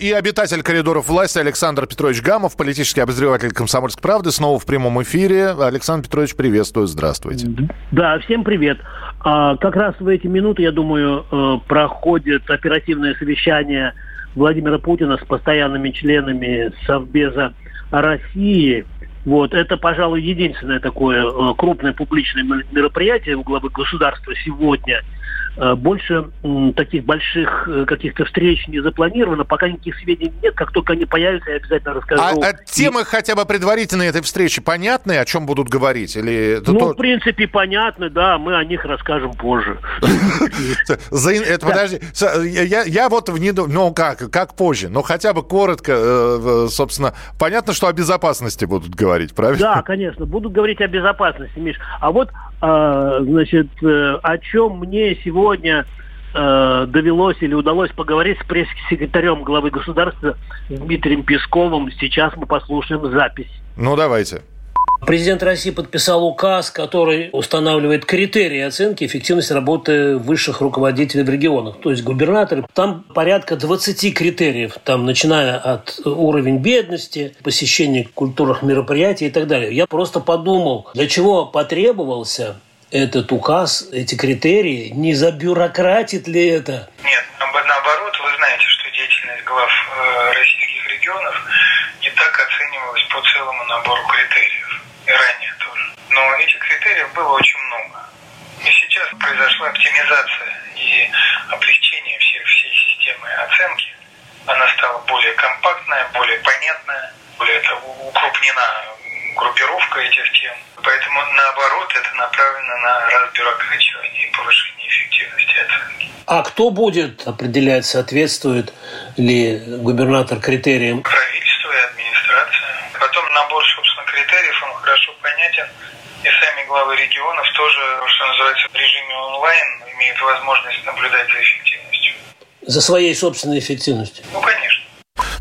И обитатель коридоров власти Александр Петрович Гамов, политический обозреватель «Комсомольской правды», снова в прямом эфире. Александр Петрович, приветствую, здравствуйте. Да, всем привет. А, как раз в эти минуты, я думаю, э, проходит оперативное совещание Владимира Путина с постоянными членами Совбеза России. Вот, это, пожалуй, единственное такое э, крупное публичное мероприятие у главы государства сегодня. Э, Больше таких больших э, каких-то встреч не запланировано, пока никаких сведений нет. Как только они появятся, я обязательно расскажу. А, а темы хотя бы предварительные этой встречи понятны, о чем будут говорить? Или Ну, то- в принципе, понятно, да, мы о них расскажем позже. Подожди, я, вот в ну как, как позже, но хотя бы коротко, собственно, понятно, что о безопасности будут говорить, правильно? Да, конечно, будут говорить о безопасности, Миш. А вот, э, значит, э, о чем мне сегодня э, довелось или удалось поговорить с пресс-секретарем главы государства Дмитрием Песковым. Сейчас мы послушаем запись. Ну давайте. Президент России подписал указ, который устанавливает критерии оценки эффективности работы высших руководителей в регионах, то есть губернаторы. Там порядка 20 критериев, там, начиная от уровень бедности, посещения культурных мероприятий и так далее. Я просто подумал, для чего потребовался этот указ, эти критерии, не забюрократит ли это Нет, наоб- наоборот, вы знаете, что деятельность глав э, российских регионов не так оценивалась по целому набору критериев. И ранее тоже. Но критериев было очень много. И сейчас произошла оптимизация и облегчение всей, всей системы оценки. Она стала более компактная, более понятная, более того, укрупнена группировка этих тем. Поэтому, наоборот, это направлено на разбюрократирование и повышение эффективности оценки. А кто будет определять, соответствует ли губернатор критериям? правительство собственно, критериев, он хорошо понятен. И сами главы регионов тоже, что называется, в режиме онлайн имеют возможность наблюдать за эффективностью. За своей собственной эффективностью. Ну, конечно.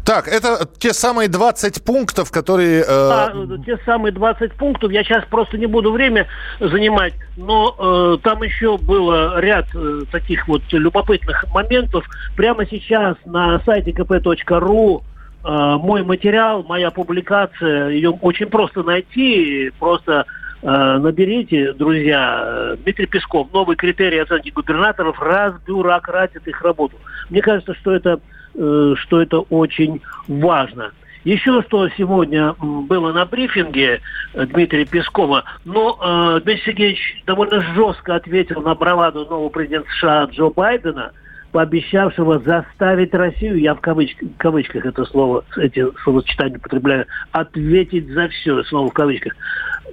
Так, это те самые 20 пунктов, которые... э, А, те самые 20 пунктов, я сейчас просто не буду время занимать, но э, там еще было ряд э, таких вот любопытных моментов. Прямо сейчас на сайте kp.ru мой материал, моя публикация, ее очень просто найти, просто э, наберите, друзья, э, Дмитрий Песков, новый критерий оценки губернаторов разбюрократит их работу. Мне кажется, что это, э, что это очень важно. Еще что сегодня было на брифинге э, Дмитрия Пескова, но э, Дмитрий Сергеевич довольно жестко ответил на браваду нового президента США Джо Байдена, пообещавшего заставить Россию, я в кавычках, кавычках это слово, эти словосочетания употребляю, ответить за все, снова в кавычках.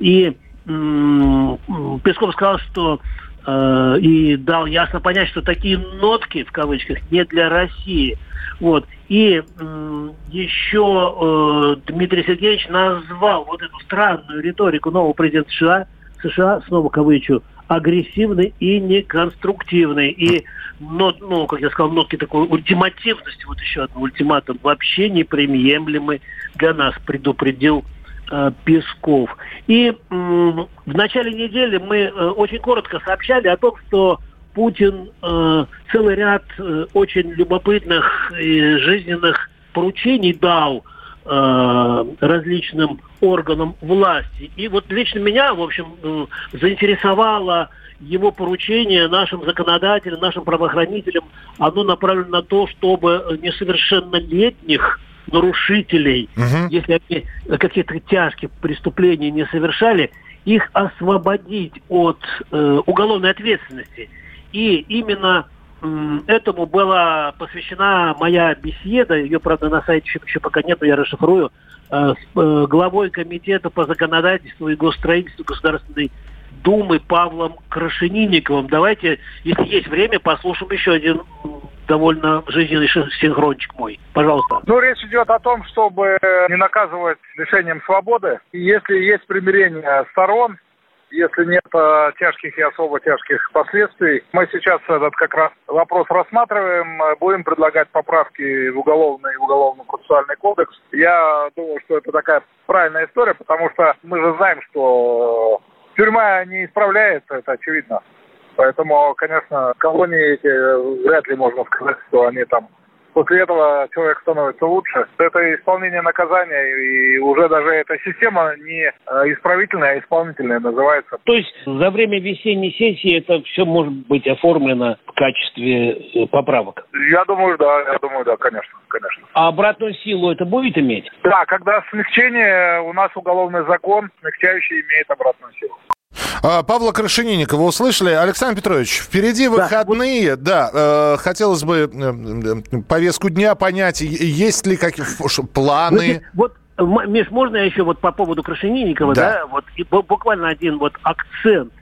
И м, м, Песков сказал, что э, и дал ясно понять, что такие нотки, в кавычках, не для России. Вот. И м, еще э, Дмитрий Сергеевич назвал вот эту странную риторику нового президента США, США, снова кавычу, агрессивной и неконструктивной. И, нот, ну, как я сказал, нотки такой ультимативности, вот еще один ультиматум, вообще неприемлемый для нас, предупредил э, Песков. И м, в начале недели мы э, очень коротко сообщали о том, что Путин э, целый ряд э, очень любопытных и жизненных поручений дал э, различным органам власти. И вот лично меня, в общем, э, заинтересовало его поручение нашим законодателям, нашим правоохранителям. Оно направлено на то, чтобы несовершеннолетних нарушителей, Мгм. если они какие-то тяжкие преступления не совершали, их освободить от э, уголовной ответственности. И именно этому была посвящена моя беседа, ее, правда, на сайте еще, еще пока нет, но я расшифрую, э, с э, главой комитета по законодательству и госстроительству Государственной Думы Павлом Крашенинниковым. Давайте, если есть время, послушаем еще один довольно жизненный синхрончик мой. Пожалуйста. Ну, речь идет о том, чтобы не наказывать лишением свободы. Если есть примирение сторон, если нет э, тяжких и особо тяжких последствий. Мы сейчас этот как раз вопрос рассматриваем, э, будем предлагать поправки в уголовный и уголовно-процессуальный кодекс. Я думаю, что это такая правильная история, потому что мы же знаем, что тюрьма не исправляется, это очевидно. Поэтому, конечно, колонии эти э, вряд ли можно сказать, что они там после этого человек становится лучше. Это исполнение наказания, и уже даже эта система не э, исправительная, а исполнительная называется. То есть за время весенней сессии это все может быть оформлено в качестве э, поправок? Я думаю, да, я думаю, да, конечно, конечно. А обратную силу это будет иметь? Да, когда смягчение, у нас уголовный закон, смягчающий имеет обратную силу. А, Павла Крашенинникова услышали. Александр Петрович, впереди выходные. Да, да э, хотелось бы э, э, повестку дня понять, есть ли какие планы. Вот Миш, можно я еще вот по поводу Крашенинникова, да, да вот и буквально один вот акцент.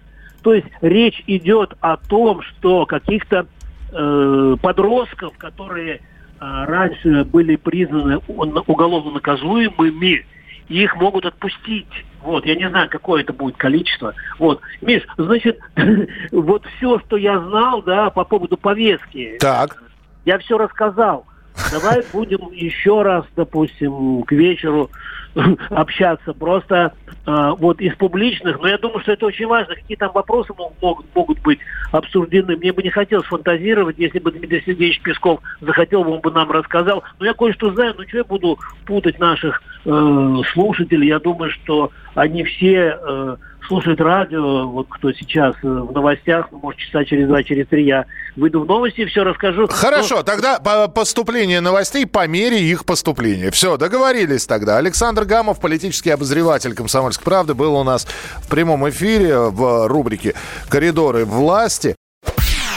То есть речь идет о том, что каких-то э, подростков, которые э, раньше были признаны уголовно наказуемыми, их могут отпустить. Вот, я не знаю, какое это будет количество. Вот, Миш, значит, вот все, что я знал, да, по поводу повестки. Так. Я все рассказал. Давай будем еще раз, допустим, к вечеру общаться. Просто э, вот из публичных, но я думаю, что это очень важно. Какие там вопросы могут, могут быть обсуждены. Мне бы не хотелось фантазировать, если бы Дмитрий Сергеевич Песков захотел, он бы нам рассказал. Но я кое-что знаю, ну что я буду путать наших э, слушателей. Я думаю, что они все э, слушают радио, вот кто сейчас э, в новостях, ну, может, часа через два, через три я выйду в новости и все расскажу. Хорошо, Но... тогда по поступление новостей по мере их поступления. Все, договорились тогда. Александр Гамов, политический обозреватель «Комсомольской правды», был у нас в прямом эфире в рубрике «Коридоры власти».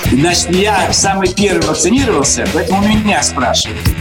Значит, я самый первый вакцинировался, поэтому меня спрашивают.